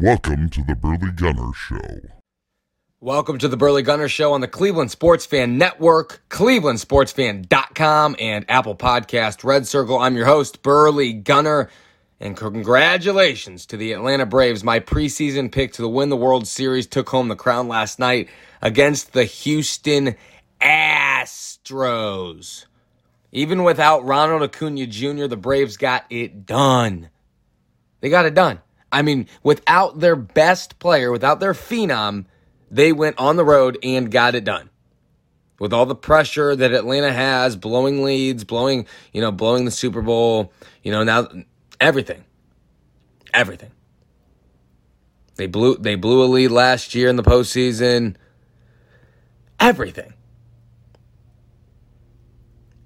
Welcome to the Burley Gunner Show. Welcome to the Burley Gunner Show on the Cleveland Sports Fan Network, clevelandsportsfan.com, and Apple Podcast Red Circle. I'm your host, Burley Gunner, and congratulations to the Atlanta Braves. My preseason pick to win the World Series took home the crown last night against the Houston Astros. Even without Ronald Acuna Jr., the Braves got it done. They got it done. I mean, without their best player, without their phenom, they went on the road and got it done. With all the pressure that Atlanta has, blowing leads, blowing, you know, blowing the Super Bowl, you know, now everything. Everything. They blew they blew a lead last year in the postseason. Everything.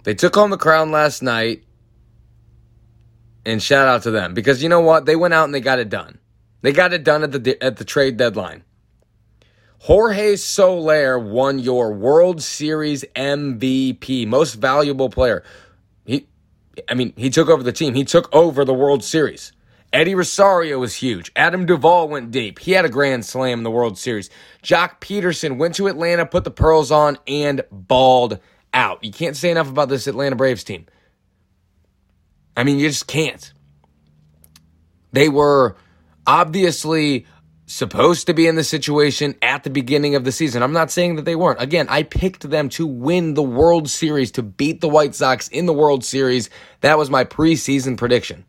They took home the crown last night. And shout out to them because you know what? They went out and they got it done. They got it done at the at the trade deadline. Jorge Soler won your World Series MVP, most valuable player. He, I mean, he took over the team. He took over the World Series. Eddie Rosario was huge. Adam Duvall went deep. He had a grand slam in the World Series. Joc Pederson went to Atlanta, put the pearls on, and balled out. You can't say enough about this Atlanta Braves team. I mean, you just can't. They were obviously supposed to be in the situation at the beginning of the season. I'm not saying that they weren't. Again, I picked them to win the World Series, to beat the White Sox in the World Series. That was my preseason prediction.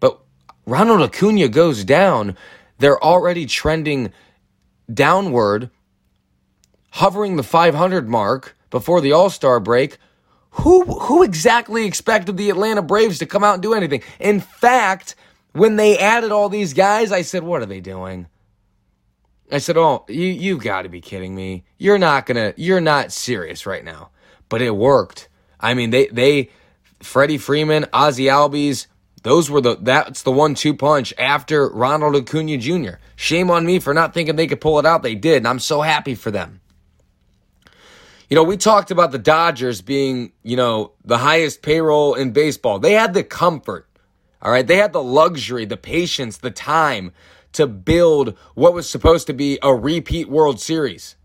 But Ronald Acuna goes down. They're already trending downward, hovering the 500 mark before the All Star break. Who, who exactly expected the Atlanta Braves to come out and do anything? In fact, when they added all these guys, I said, "What are they doing?" I said, "Oh, you you've got to be kidding me. You're not going to you're not serious right now." But it worked. I mean, they they Freddie Freeman, Ozzy Albies, those were the that's the one-two punch after Ronald Acuna Jr. Shame on me for not thinking they could pull it out. They did, and I'm so happy for them. You know, we talked about the Dodgers being, you know, the highest payroll in baseball. They had the comfort all right. They had the luxury, the patience, the time to build what was supposed to be a repeat World Series.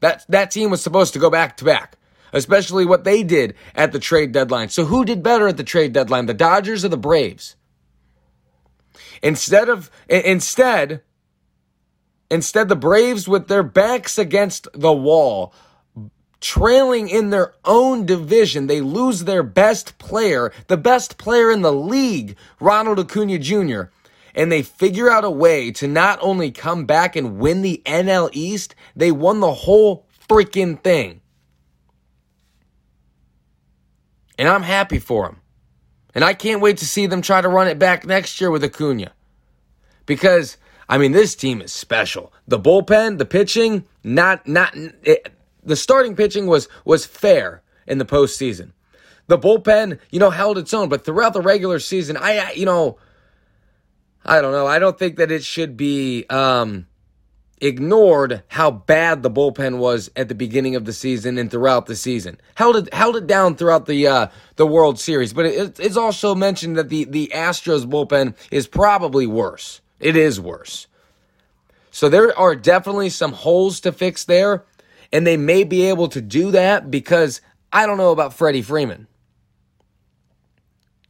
That, that team was supposed to go back to back, especially what they did at the trade deadline. So, who did better at the trade deadline, the Dodgers or the Braves? Instead of, instead, instead, the Braves with their backs against the wall trailing in their own division. They lose their best player, the best player in the league, Ronald Acuna Jr., and they figure out a way to not only come back and win the NL East, they won the whole freaking thing. And I'm happy for them. And I can't wait to see them try to run it back next year with Acuna. Because, I mean, this team is special. The bullpen, the pitching, not, not, it, the starting pitching was was fair in the postseason. The bullpen, you know, held its own, but throughout the regular season, I, you know, I don't know. I don't think that it should be um, ignored how bad the bullpen was at the beginning of the season and throughout the season. Held it held it down throughout the uh, the World Series, but it, it's also mentioned that the the Astros bullpen is probably worse. It is worse. So there are definitely some holes to fix there. And they may be able to do that because I don't know about Freddie Freeman.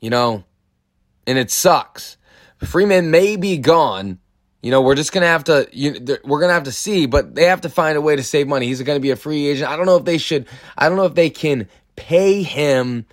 You know, and it sucks. Freeman may be gone You know, we're just gonna have to. You, we're gonna have to see, but they have to find a way to save money. He's gonna be a free agent. I don't know if they should. I don't know if they can pay him.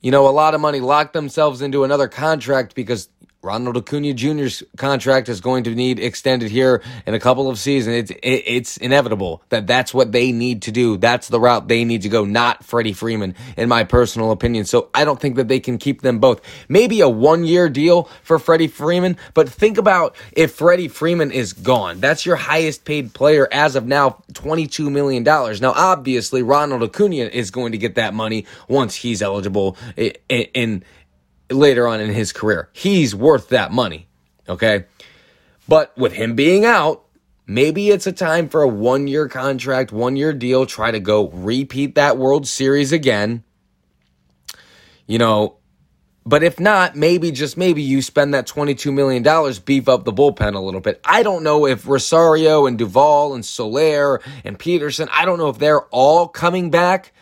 You know, a lot of money, lock themselves into another contract because Ronald Acuna Jr.'s contract is going to need extended here in a couple of seasons. It's it, it's inevitable that that's what they need to do. That's the route they need to go, not Freddie Freeman, in my personal opinion. So I don't think that they can keep them both. Maybe a one year deal for Freddie Freeman, but think about if Freddie Freeman is gone. That's your highest paid player as of now, $22 million. Now, obviously, Ronald Acuna is going to get that money once he's eligible in later on in his career. He's worth that money. Okay. But with him being out, maybe it's a time for a one year contract, one year deal, try to go repeat that World Series again. You know, but if not, maybe just maybe you spend that $22 million, beef up the bullpen a little bit. I don't know if Rosario and Duvall and Soler and Pederson, I don't know if they're all coming back.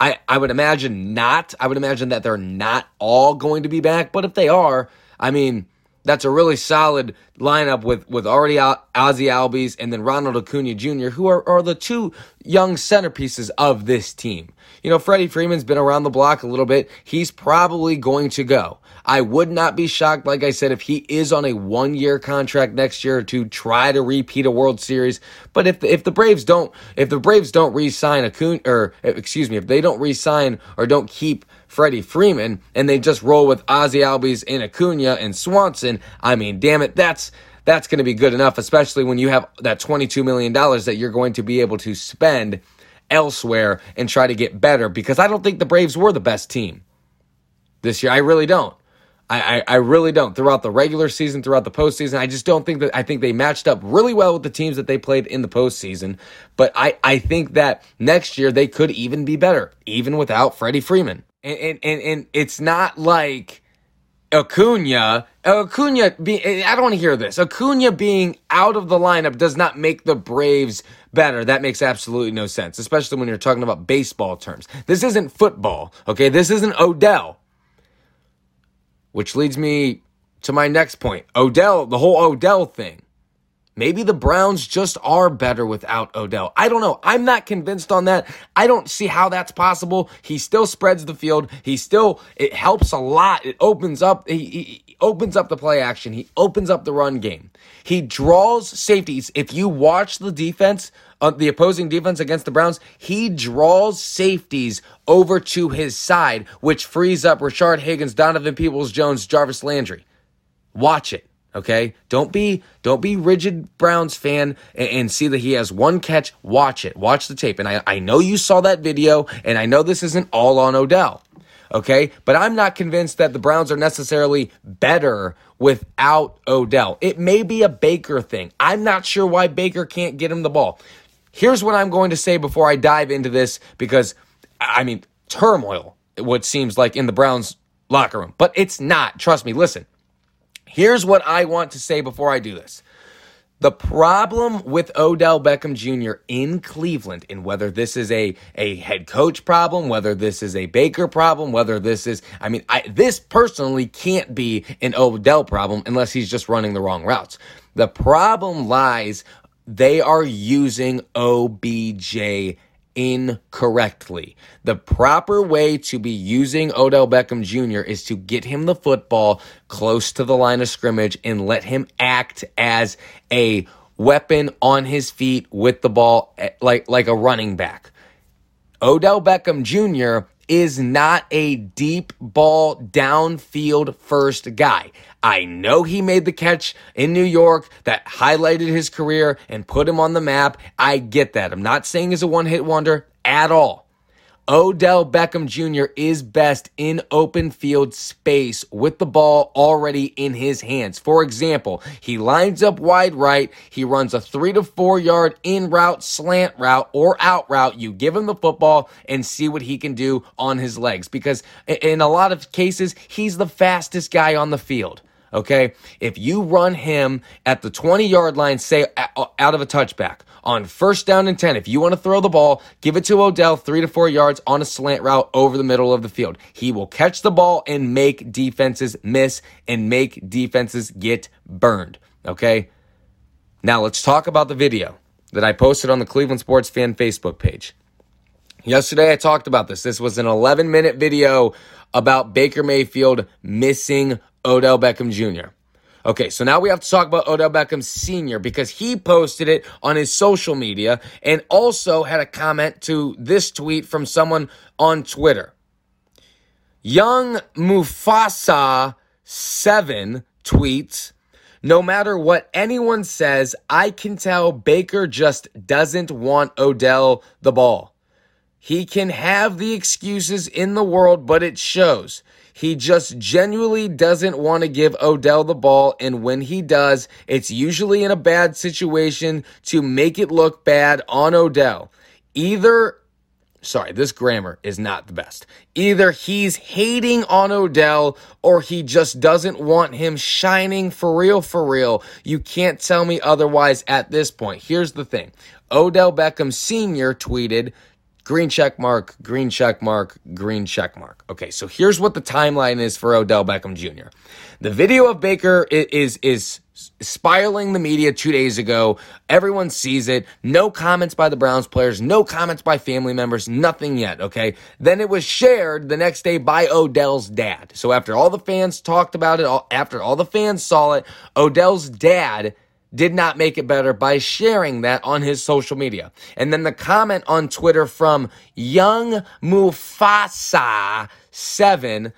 I, I would imagine not. I would imagine that they're not all going to be back, but if they are, I mean, that's a really solid lineup with with already Ozzy Albies and then Ronald Acuna Jr., who are, are the two young centerpieces of this team. You know, Freddie Freeman's been around the block a little bit. He's probably going to go. I would not be shocked, like I said, if he is on a one year contract next year to try to repeat a World Series. But if the, if the Braves don't if the Braves don't re-sign Acuna or excuse me, if they don't re-sign or don't keep Freddie Freeman and they just roll with Ozzy Albies and Acuna and Swanson, I mean, damn it, that's that's going to be good enough, especially when you have that $22 million that you're going to be able to spend elsewhere and try to get better because I don't think the Braves were the best team this year. I really don't. I, I, I, really don't. Throughout the regular season, throughout the postseason, I just don't think that I think they matched up really well with the teams that they played in the postseason. But I, I think that next year they could even be better, even without Freddie Freeman. And and, and, and it's not like Acuna, Acuna be, I don't want to hear this. Acuna being out of the lineup does not make the Braves better. That makes absolutely no sense, especially when you're talking about baseball terms. This isn't football, okay? This isn't Odell. Which leads me to my next point Odell, the whole Odell thing. Maybe the Browns just are better without Odell. I don't know. I'm not convinced on that. I don't see how that's possible. He still spreads the field. He still, it helps a lot. It opens up, he, he opens up the play action. He opens up the run game. He draws safeties. If you watch the defense, uh, the opposing defense against the Browns, he draws safeties over to his side, which frees up Rashard Higgins, Donovan Peoples Jones, Jarvis Landry. Watch it. Okay, don't be don't be rigid Browns fan and, and, see that he has one catch. Watch it, watch the tape. And I, I know you saw that video, and I know this isn't all on Odell. Okay, but I'm not convinced that the Browns are necessarily better without Odell. It may be a Baker thing. I'm not sure why Baker can't get him the ball. Here's what I'm going to say before I dive into this because I mean turmoil. What seems like in the Browns locker room, but it's not. Trust me. Listen. Here's what I want to say before I do this. The problem with Odell Beckham Jr. in Cleveland, and whether this is a, a head coach problem, whether this is a Baker problem, whether this is, I mean, I, this personally can't be an Odell problem unless he's just running the wrong routes. The problem lies, they are using OBJ incorrectly. The proper way to be using Odell Beckham Jr. is to get him the football close to the line of scrimmage and let him act as a weapon on his feet with the ball eh, like like a running back. Odell Beckham Jr is not a deep ball downfield first guy. I know he made the catch in New York that highlighted his career and put him on the map. I get that. I'm not saying he's a one hit wonder at all. Odell Beckham Jr. is best in open field space with the ball already in his hands. For example, he lines up wide right, he runs a three to four yard in route, slant route, or out route. You give him the football and see what he can do on his legs because in a lot of cases, he's the fastest guy on the field. Okay. If you run him at the 20 yard line, say out of a touchback, on first down and 10. If you want to throw the ball, give it to Odell three to four yards on a slant route over the middle of the field. He will catch the ball and make defenses miss and make defenses get burned. Okay. Now let's talk about the video that I posted on the Cleveland Sports Fan Facebook page. Yesterday I talked about this. This was an 11 minute video about Baker Mayfield missing Odell Beckham Jr. Okay, so now we have to talk about Odell Beckham Sr. because he posted it on his social media and also had a comment to this tweet from someone on Twitter. Young Mufasa 7 tweets, no matter what anyone says, I can tell Baker just doesn't want Odell the ball. He can have the excuses in the world, but it shows. He just genuinely doesn't want to give Odell the ball, and when he does, it's usually in a bad situation to make it look bad on Odell. Either sorry, this grammar is not the best. Either he's hating on Odell or he just doesn't want him shining for real, for real. You can't tell me otherwise at this point. Here's the thing Odell Beckham Sr. tweeted, green check mark, green check mark, green check mark. Okay, so here's what the timeline is for Odell Beckham Jr. The video of Baker is is spiraling the media two days ago. Everyone sees it. No comments by the Browns players, no comments by family members, nothing yet. Okay, then it was shared the next day by Odell's dad. So after all the fans talked about it, after all the fans saw it, Odell's dad did not make it better by sharing that on his social media. And then the comment on Twitter from Young Mufasa 7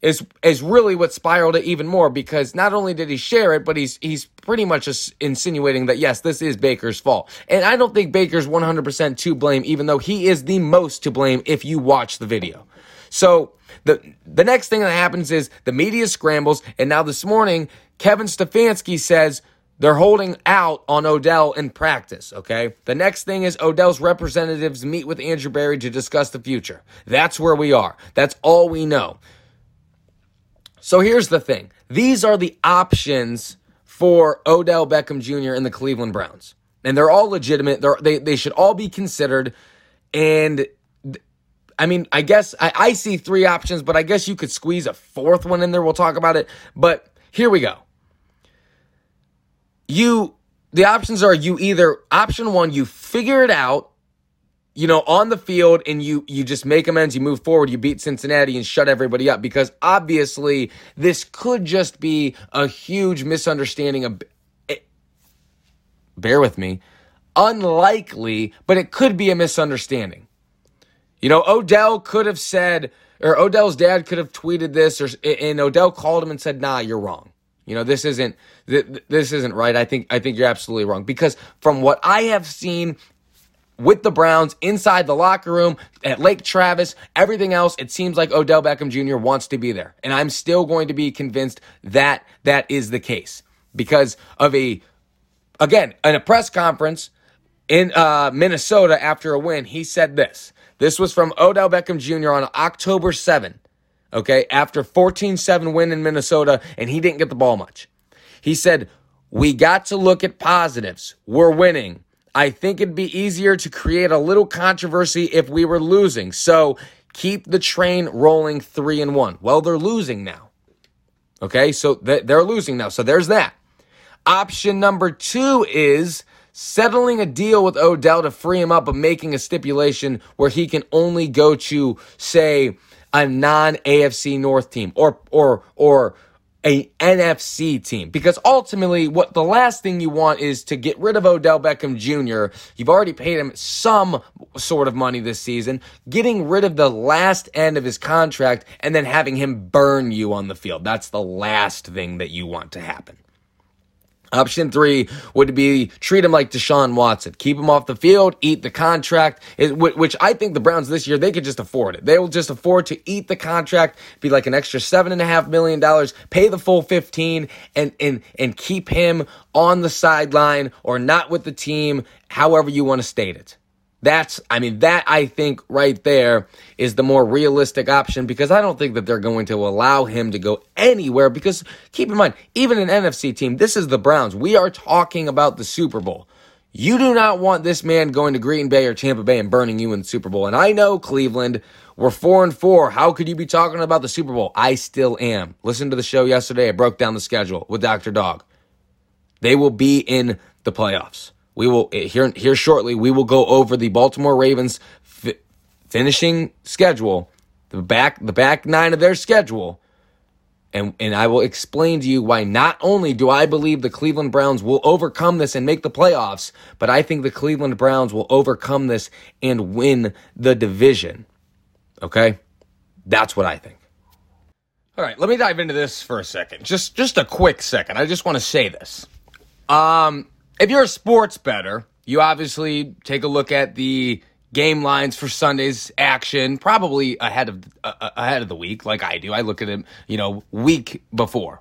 is is really what spiraled it even more because not only did he share it, but he's he's pretty much insinuating that yes, this is Baker's fault. And I don't think Baker's 100% to blame, even though he is the most to blame if you watch the video. So the the next thing that happens is the media scrambles, and now this morning Kevin Stefanski says they're holding out on Odell in practice, okay? The next thing is Odell's representatives meet with Andrew Berry to discuss the future. That's where we are. That's all we know. So here's the thing these are the options for Odell Beckham Jr. and the Cleveland Browns. And they're all legitimate. They're, they, they should all be considered. And I mean, I guess I, I see three options, but I guess you could squeeze a fourth one in there. We'll talk about it. But here we go you the options are you either option one you figure it out you know on the field and you you just make amends you move forward you beat cincinnati and shut everybody up because obviously this could just be a huge misunderstanding of eh, bear with me unlikely but it could be a misunderstanding. You know odell could have said or odell's dad could have tweeted this or and odell called him and said nah you're wrong you know, this isn't this isn't right. I think I think you're absolutely wrong because from what I have seen with the Browns inside the locker room at Lake Travis, everything else, it seems like Odell Beckham Jr. wants to be there. And I'm still going to be convinced that that is the case because of a, again, in a press conference in uh, Minnesota after a win, he said this. This was from Odell Beckham Jr. on October 7 okay, after 14 7 win in Minnesota, and he didn't get the ball much. He said, We got to look at positives. We're winning. I think it'd be easier to create a little controversy if we were losing. So keep the train rolling three and one. Well, they're losing now. Okay, so they're losing now. So there's that. Option number two is settling a deal with Odell to free him up, but making a stipulation where he can only go to, say, a non AFC North team or or or a NFC team because ultimately what the last thing you want is to get rid of Odell Beckham Jr. You've already paid him some sort of money this season, getting rid of the last end of his contract and then having him burn you on the field. That's the last thing that you want to happen. Option three would be treat him like Deshaun Watson. Keep him off the field, eat the contract, which I think the Browns this year, they could just afford it. They will just afford to eat the contract, be like an extra seven and a half million dollars, pay the full 15 and, and, and keep him on the sideline or not with the team, however you want to state it. That's, I mean, that I think right there is the more realistic option because I don't think that they're going to allow him to go anywhere. Because keep in mind, even an NFC team, this is the Browns. We are talking about the Super Bowl. You do not want this man going to Green Bay or Tampa Bay and burning you in the Super Bowl. And I know Cleveland, we're four and four. How could you be talking about the Super Bowl? I still am. Listen to the show yesterday. I broke down the schedule with Dr. Dog. They will be in the playoffs. We will here here shortly. We will go over the Baltimore Ravens fi- finishing schedule, the back the back nine of their schedule, and and I will explain to you why not only do I believe the Cleveland Browns will overcome this and make the playoffs, but I think the Cleveland Browns will overcome this and win the division. Okay? That's what I think. All right, let me dive into this for a second. Just just a quick second. I just want to say this. Um, if you're a sports bettor, you obviously take a look at the game lines for Sunday's action, probably ahead of uh, ahead of the week, like I do. I look at it, you know, week before.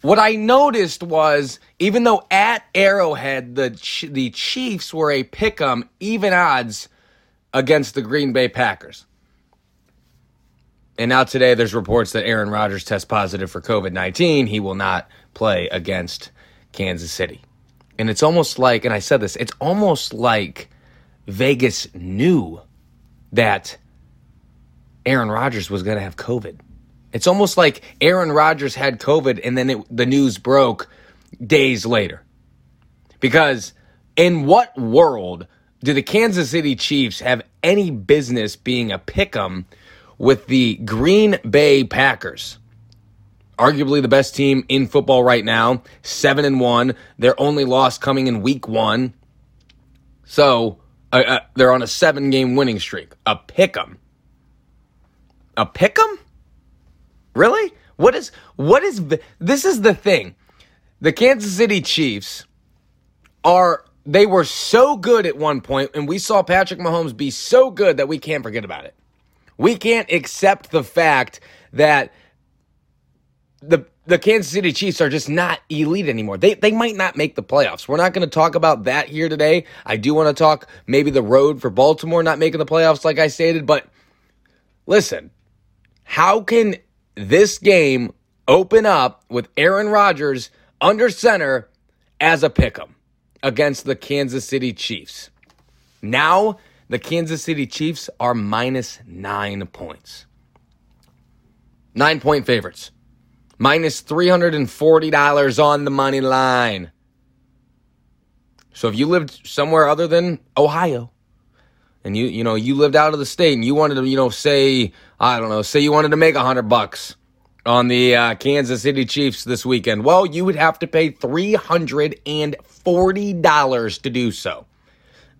What I noticed was, even though at Arrowhead the the Chiefs were a pick'em, even odds against the Green Bay Packers. And now today, there's reports that Aaron Rodgers tests positive for COVID 19. He will not play against Kansas City. And it's almost like, and I said this, it's almost like Vegas knew that Aaron Rodgers was going to have COVID. It's almost like Aaron Rodgers had COVID and then it, the news broke days later. Because in what world do the Kansas City Chiefs have any business being a pick 'em with the Green Bay Packers? Arguably the best team in football right now, 7 and 1. Their only loss coming in week 1. So, uh, uh, they're on a 7-game winning streak. A pick 'em. A pick 'em? Really? What is what is this is the thing. The Kansas City Chiefs are they were so good at one point and we saw Patrick Mahomes be so good that we can't forget about it. We can't accept the fact that the the Kansas City Chiefs are just not elite anymore. They they might not make the playoffs. We're not going to talk about that here today. I do want to talk maybe the road for Baltimore not making the playoffs like I stated, but listen, how can this game open up with Aaron Rodgers under center as a pick'em against the Kansas City Chiefs? Now, the Kansas City Chiefs are minus 9 points. 9 point favorites minus $340 on the money line. So if you lived somewhere other than Ohio and you you know you lived out of the state and you wanted to you know say I don't know say you wanted to make a hundred bucks on the uh, Kansas City Chiefs this weekend, well you would have to pay three hundred and forty dollars to do so.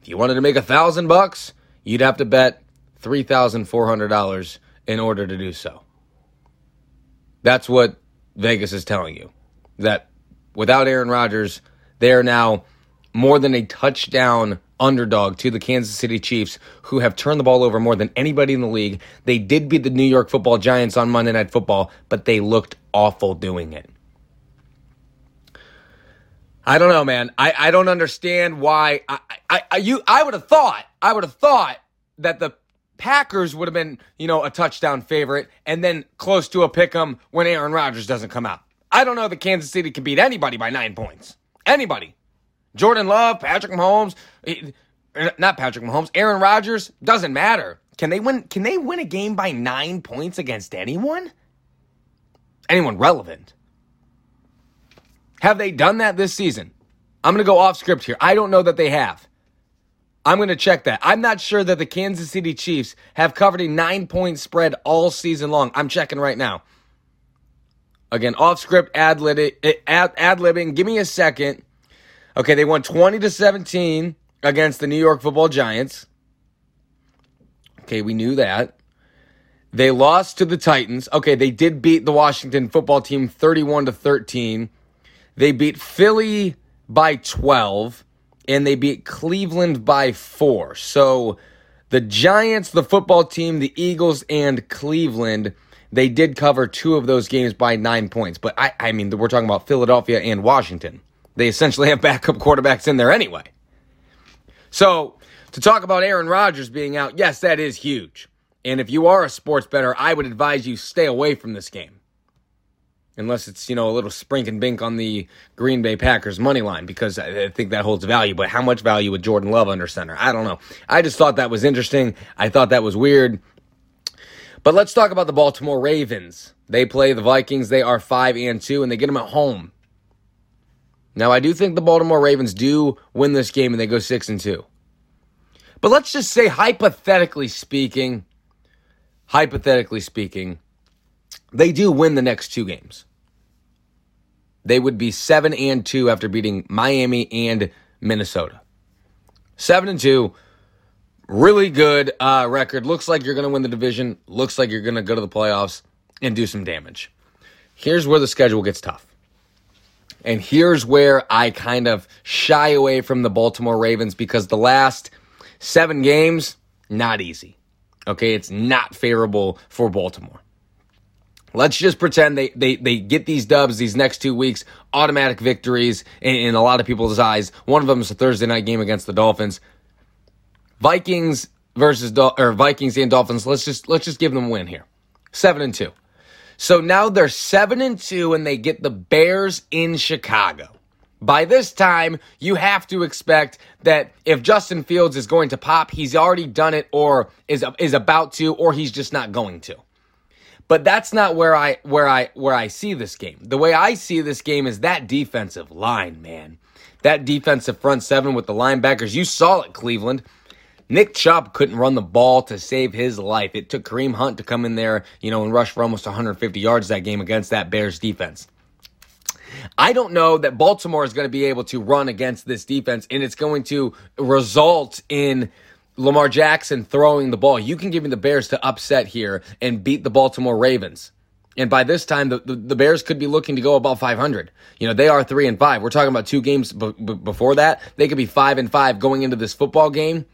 If you wanted to make a thousand bucks, you'd have to bet three thousand four hundred dollars in order to do so. That's what Vegas is telling you that without Aaron Rodgers, they are now more than a touchdown underdog to the Kansas City Chiefs, who have turned the ball over more than anybody in the league. They did beat the New York football Giants on Monday Night Football, but they looked awful doing it. I don't know, man. I, I don't understand why. I, I, I you I would have thought I would have thought that the Packers would have been, you know, a touchdown favorite and then close to a pick 'em when Aaron Rodgers doesn't come out. I don't know that Kansas City can beat anybody by nine points. Anybody. Jordan Love, Patrick Mahomes, eh, not Patrick Mahomes, Aaron Rodgers, doesn't matter. Can they win can they win a game by 9 points against anyone? Anyone relevant? Have they done that this season? I'm going to go off script here. I don't know that they have. I'm going to check that. I'm not sure that the Kansas City Chiefs have covered a nine point spread all season long. I'm checking right now. Again, off script, eh, ad libbing. Give me a second. Okay, they won 20 to 17 against the New York football Giants. Okay, we knew that. They lost to the Titans. Okay, they did beat the Washington football team 31 to 13. They beat Philly by 12 and they beat Cleveland by four. So the Giants, the football team, the Eagles, and Cleveland, they did cover two of those games by nine points. But I, I mean, we're talking about Philadelphia and Washington. They essentially have backup quarterbacks in there anyway. So to talk about Aaron Rodgers being out, yes, that is huge. And if you are a sports bettor, I would advise you stay away from this game unless it's you know a little sprink and bink on the Green Bay Packers money line because I think that holds value. But how much value with Jordan Love under center? I don't know. I just thought that was interesting. I thought that was weird. But let's talk about the Baltimore Ravens. They play the Vikings. They are five and two, and they get them at home. Now, I do think the Baltimore Ravens do win this game and they go 6 and 2. But let's just say, hypothetically speaking, hypothetically speaking, they do win the next two games. They would be 7 and 2 after beating Miami and Minnesota. 7 and 2 really good uh, record. Looks like you're going to win the division. Looks like you're going to go to the playoffs and do some damage. Here's where the schedule gets tough. And here's where I kind of shy away from the Baltimore Ravens because the last seven games, not easy. Okay, it's not favorable for Baltimore. Let's just pretend they, they, they get these dubs these next two weeks, automatic victories in, in a lot of people's eyes. One of them is a Thursday night game against the Dolphins. Vikings versus or Vikings and Dolphins. Let's just let's just give them a win here. Seven and two. So now they're seven and two, and they get the Bears in Chicago. By this time, you have to expect that if Justin Fields is going to pop, he's already done it, or is is about to, or he's just not going to. But that's not where I where I where I see this game. The way I see this game is that defensive line, man. That defensive front seven with the linebackers. You saw it, Cleveland. Nick Chubb couldn't run the ball to save his life. It took Kareem Hunt to come in there, you know, and rush for almost 150 yards that game against that Bears defense. I don't know that Baltimore is going to be able to run against this defense, and it's going to result in Lamar Jackson throwing the ball. You can give me the Bears to upset here and beat the Baltimore Ravens. And by this time, the, the, the, Bears could be looking to go above 500. You know, they are three and five. We're talking about two games b- b- before that. They could be five and five going into this football game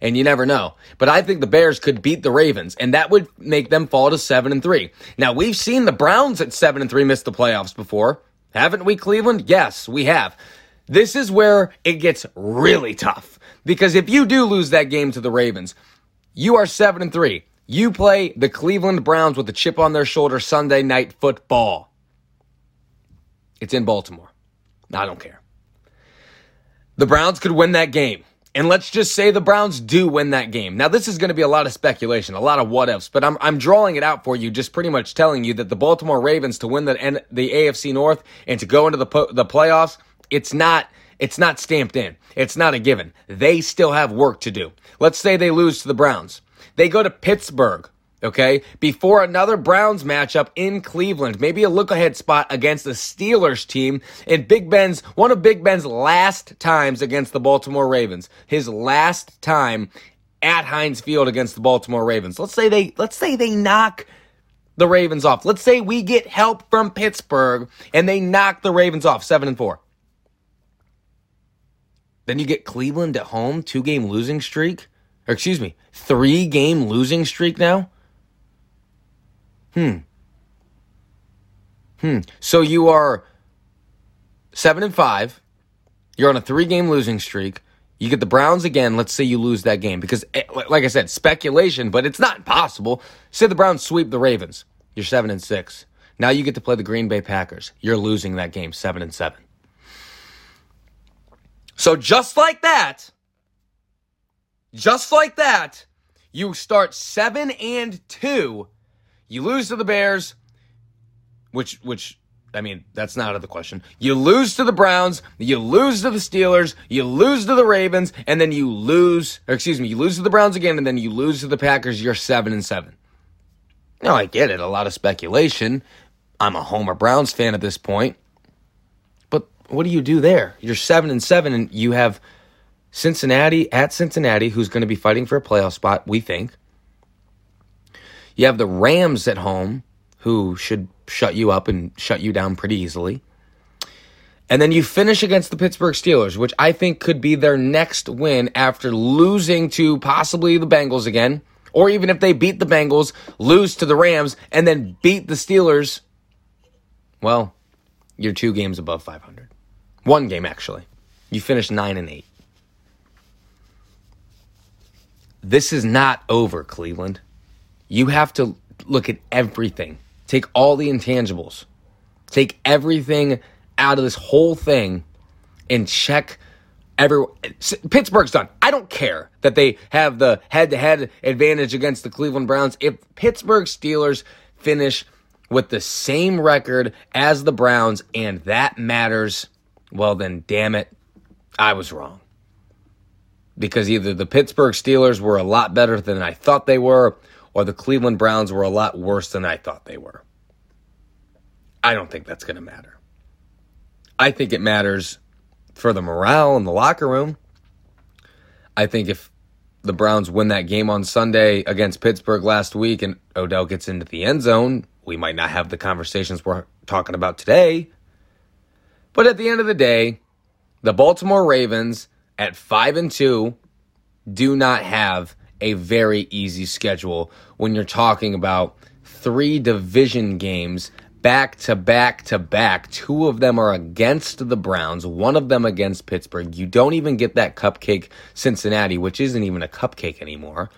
and you never know. But I think the Bears could beat the Ravens, and that would make them fall to seven and three. Now we've seen the Browns at seven and three miss the playoffs before, haven't we, Cleveland? Yes, we have. This is where it gets really tough because if you do lose that game to the Ravens, you are seven and three. You play the Cleveland Browns with a chip on their shoulder Sunday night football. It's in Baltimore. I don't care. The Browns could win that game. And let's just say the Browns do win that game. Now, this is going to be a lot of speculation, a lot of what ifs, but I'm, I'm drawing it out for you, just pretty much telling you that the Baltimore Ravens to win the, the AFC North and to go into the, the playoffs, it's not, it's not stamped in. It's not a given. They still have work to do. Let's say they lose to the Browns. They go to Pittsburgh okay? Before another Browns matchup in Cleveland, maybe a look ahead spot against the Steelers team in Big Ben's, one of Big Ben's last times against the Baltimore Ravens. His last time at Heinz Field against the Baltimore Ravens. Let's say they, let's say they knock the Ravens off. Let's say we get help from Pittsburgh and they knock the Ravens off 7 and 4. Then you get Cleveland at home, two game losing streak. Or excuse me, three game losing streak now. Hmm. Hmm. So you are seven and five. You're on a three game losing streak. You get the Browns again. Let's say you lose that game because, eh, like I said, speculation, but it's not impossible. Say the Browns sweep the Ravens. You're seven and six. Now you get to play the Green Bay Packers. You're losing that game seven and seven. So just like that, just like that, you start seven and two you lose to the Bears, which which I mean, that's not out of the question. You lose to the Browns, you lose to the Steelers, you lose to the Ravens, and then you lose, excuse me, you lose to the Browns again, and then you lose to the Packers. You're seven and seven. Now I get it, a lot of speculation. I'm a Homer Browns fan at this point. What do you do there? You're seven and seven, and you have Cincinnati at Cincinnati, who's going to be fighting for a playoff spot, we think. You have the Rams at home, who should shut you up and shut you down pretty easily. And then you finish against the Pittsburgh Steelers, which I think could be their next win after losing to possibly the Bengals again. Or even if they beat the Bengals, lose to the Rams, and then beat the Steelers, well, you're two games above 500. One game, actually. You finished 9 and 8. This is not over, Cleveland. You have to look at everything. Take all the intangibles. Take everything out of this whole thing and check every Pittsburgh's done. I don't care that they have the head-to-head advantage against the Cleveland Browns. If Pittsburgh Steelers finish with the same record as the Browns and that matters, well, then damn it, I was wrong. Because either the Pittsburgh Steelers were a lot better than I thought they were, or the Cleveland Browns were a lot worse than I thought they were. I don't think that's going to matter. I think it matters for the morale in the locker room. I think if the Browns win that game on Sunday against Pittsburgh last week and Odell gets into the end zone, we might not have the conversations we're talking about today. But at the end of the day, the Baltimore Ravens at 5 and 2 do not have a very easy schedule when you're talking about three division games back to back to back. Two of them are against the Browns, one of them against Pittsburgh. You don't even get that cupcake Cincinnati, which isn't even a cupcake anymore.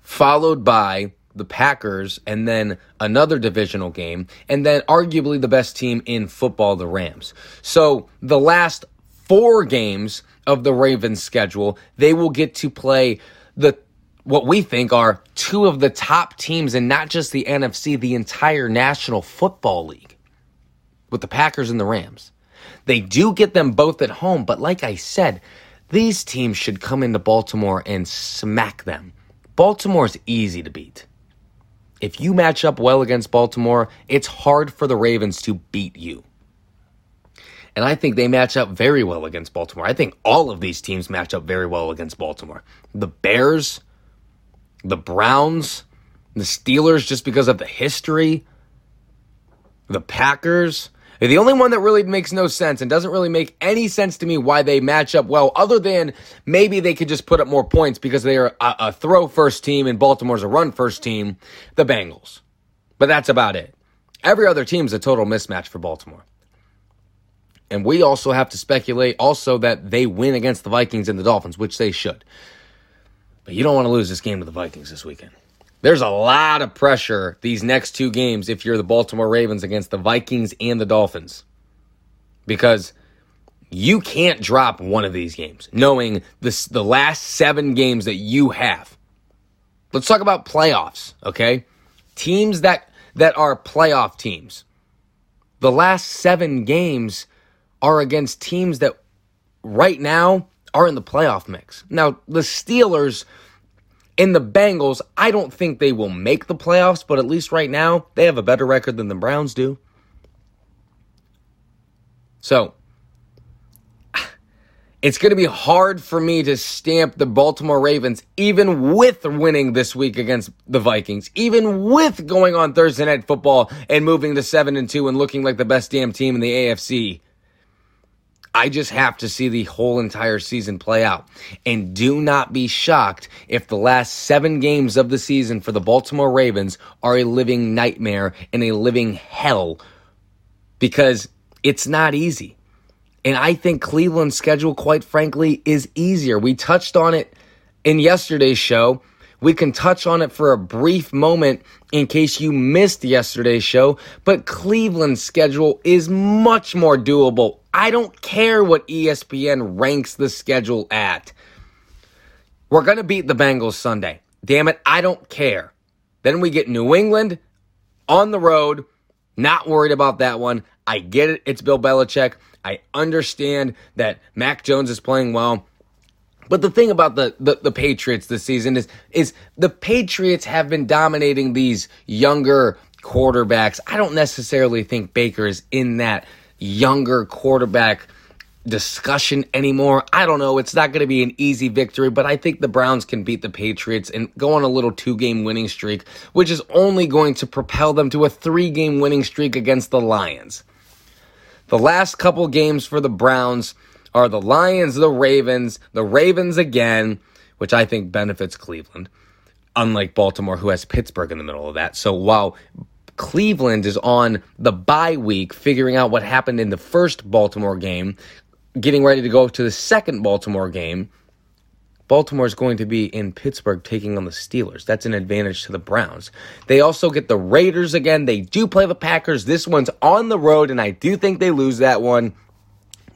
Followed by the Packers and then another divisional game, and then arguably the best team in football, the Rams. So the last four games of the Ravens schedule, they will get to play the what we think are two of the top teams and not just the NFC, the entire National Football League with the Packers and the Rams. They do get them both at home, but like I said, these teams should come into Baltimore and smack them. Baltimore's easy to beat. If you match up well against Baltimore, it's hard for the Ravens to beat you. And I think they match up very well against Baltimore. I think all of these teams match up very well against Baltimore. The Bears, the Browns, the Steelers, just because of the history, the Packers. The only one that really makes no sense and doesn't really make any sense to me why they match up well, other than maybe they could just put up more points because they are a, a throw first team and Baltimore's a run first team, the Bengals. But that's about it. Every other team is a total mismatch for Baltimore. And we also have to speculate also that they win against the Vikings and the Dolphins, which they should. But you don't want to lose this game to the Vikings this weekend. There's a lot of pressure these next two games if you're the Baltimore Ravens against the Vikings and the Dolphins. Because you can't drop one of these games knowing this, the last seven games that you have. Let's talk about playoffs, okay? Teams that that are playoff teams. The last 7 games are against teams that right now are in the playoff mix. Now, the Steelers and the Bengals, I don't think they will make the playoffs, but at least right now, they have a better record than the Browns do. So, it's going to be hard for me to stamp the Baltimore Ravens, even with winning this week against the Vikings, even with going on Thursday Night Football and moving to 7 and 2 and looking like the best damn team in the AFC. I just have to see the whole entire season play out. And do not be shocked if the last seven games of the season for the Baltimore Ravens are a living nightmare and a living hell because it's not easy. And I think Cleveland's schedule, quite frankly, is easier. We touched on it in yesterday's show. We can touch on it for a brief moment in case you missed yesterday's show, but Cleveland's schedule is much more doable I don't care what ESPN ranks the schedule at. We're going to beat the Bengals Sunday. Damn it, I don't care. Then we get New England on the road. Not worried about that one. I get it. It's Bill Belichick. I understand that Mac Jones is playing well. But the thing about the, the, the, Patriots this season is is the Patriots have been dominating these younger quarterbacks. I don't necessarily think Baker is in that younger quarterback discussion anymore. I don't know. It's not going to be an easy victory, but I think the Browns can beat the Patriots and go on a little two game winning streak, which is only going to propel them to a three game winning streak against the Lions. The last couple games for the Browns are the Lions, the Ravens, the Ravens again, which I think benefits Cleveland, unlike Baltimore, who has Pittsburgh in the middle of that. So while Cleveland is on the bye week, figuring out what happened in the first Baltimore game, getting ready to go to the second Baltimore game. Baltimore is going to be in Pittsburgh taking on the Steelers. That's an advantage to the Browns. They also get the Raiders again. They do play the Packers. This one's on the road, and I do think they lose that one.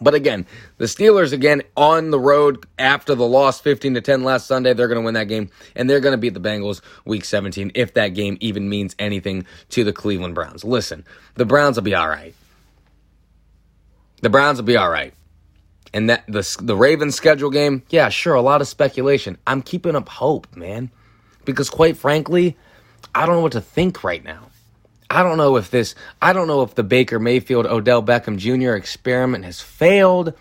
But again, the Steelers again on the road after the loss 15 to 10 last Sunday, they're going to win that game and they're going to beat the Bengals week 17 if that game even means anything to the Cleveland Browns. Listen, the Browns will be all right. The Browns will be all right. And that the the Ravens schedule game, yeah, sure, a lot of speculation. I'm keeping up hope, man. Because quite frankly, I don't know what to think right now. I don't know if this I don't know if the Baker Mayfield Odell Beckham Jr. experiment has failed.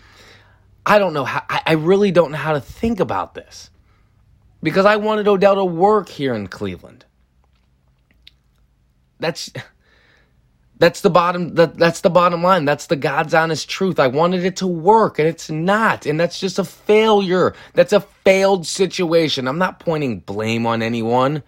I don't know how I really don't know how to think about this. Because I wanted Odell to work here in Cleveland. That's that's the bottom that, that's the bottom line. That's the God's honest truth. I wanted it to work and it's not. And that's just a failure. That's a failed situation. I'm not pointing blame on anyone.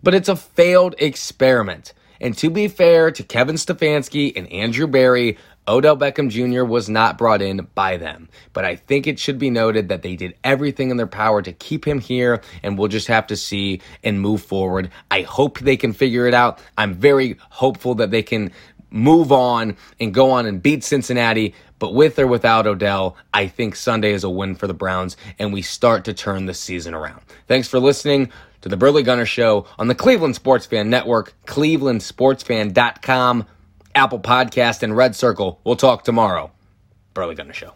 But it's a failed experiment. And to be fair to Kevin Stefanski and Andrew Berry, Odell Beckham Jr. was not brought in by them, but I think it should be noted that they did everything in their power to keep him here, and we'll just have to see and move forward. I hope they can figure it out. I'm very hopeful that they can move on and go on and beat Cincinnati. But with or without Odell, I think Sunday is a win for the Browns, and we start to turn the season around. Thanks for listening to the Burley Gunner Show on the Cleveland Sports Fan Network, clevelandsportsfan.com. Apple Podcast, and Red Circle. We'll talk tomorrow. Burley Gunner Show.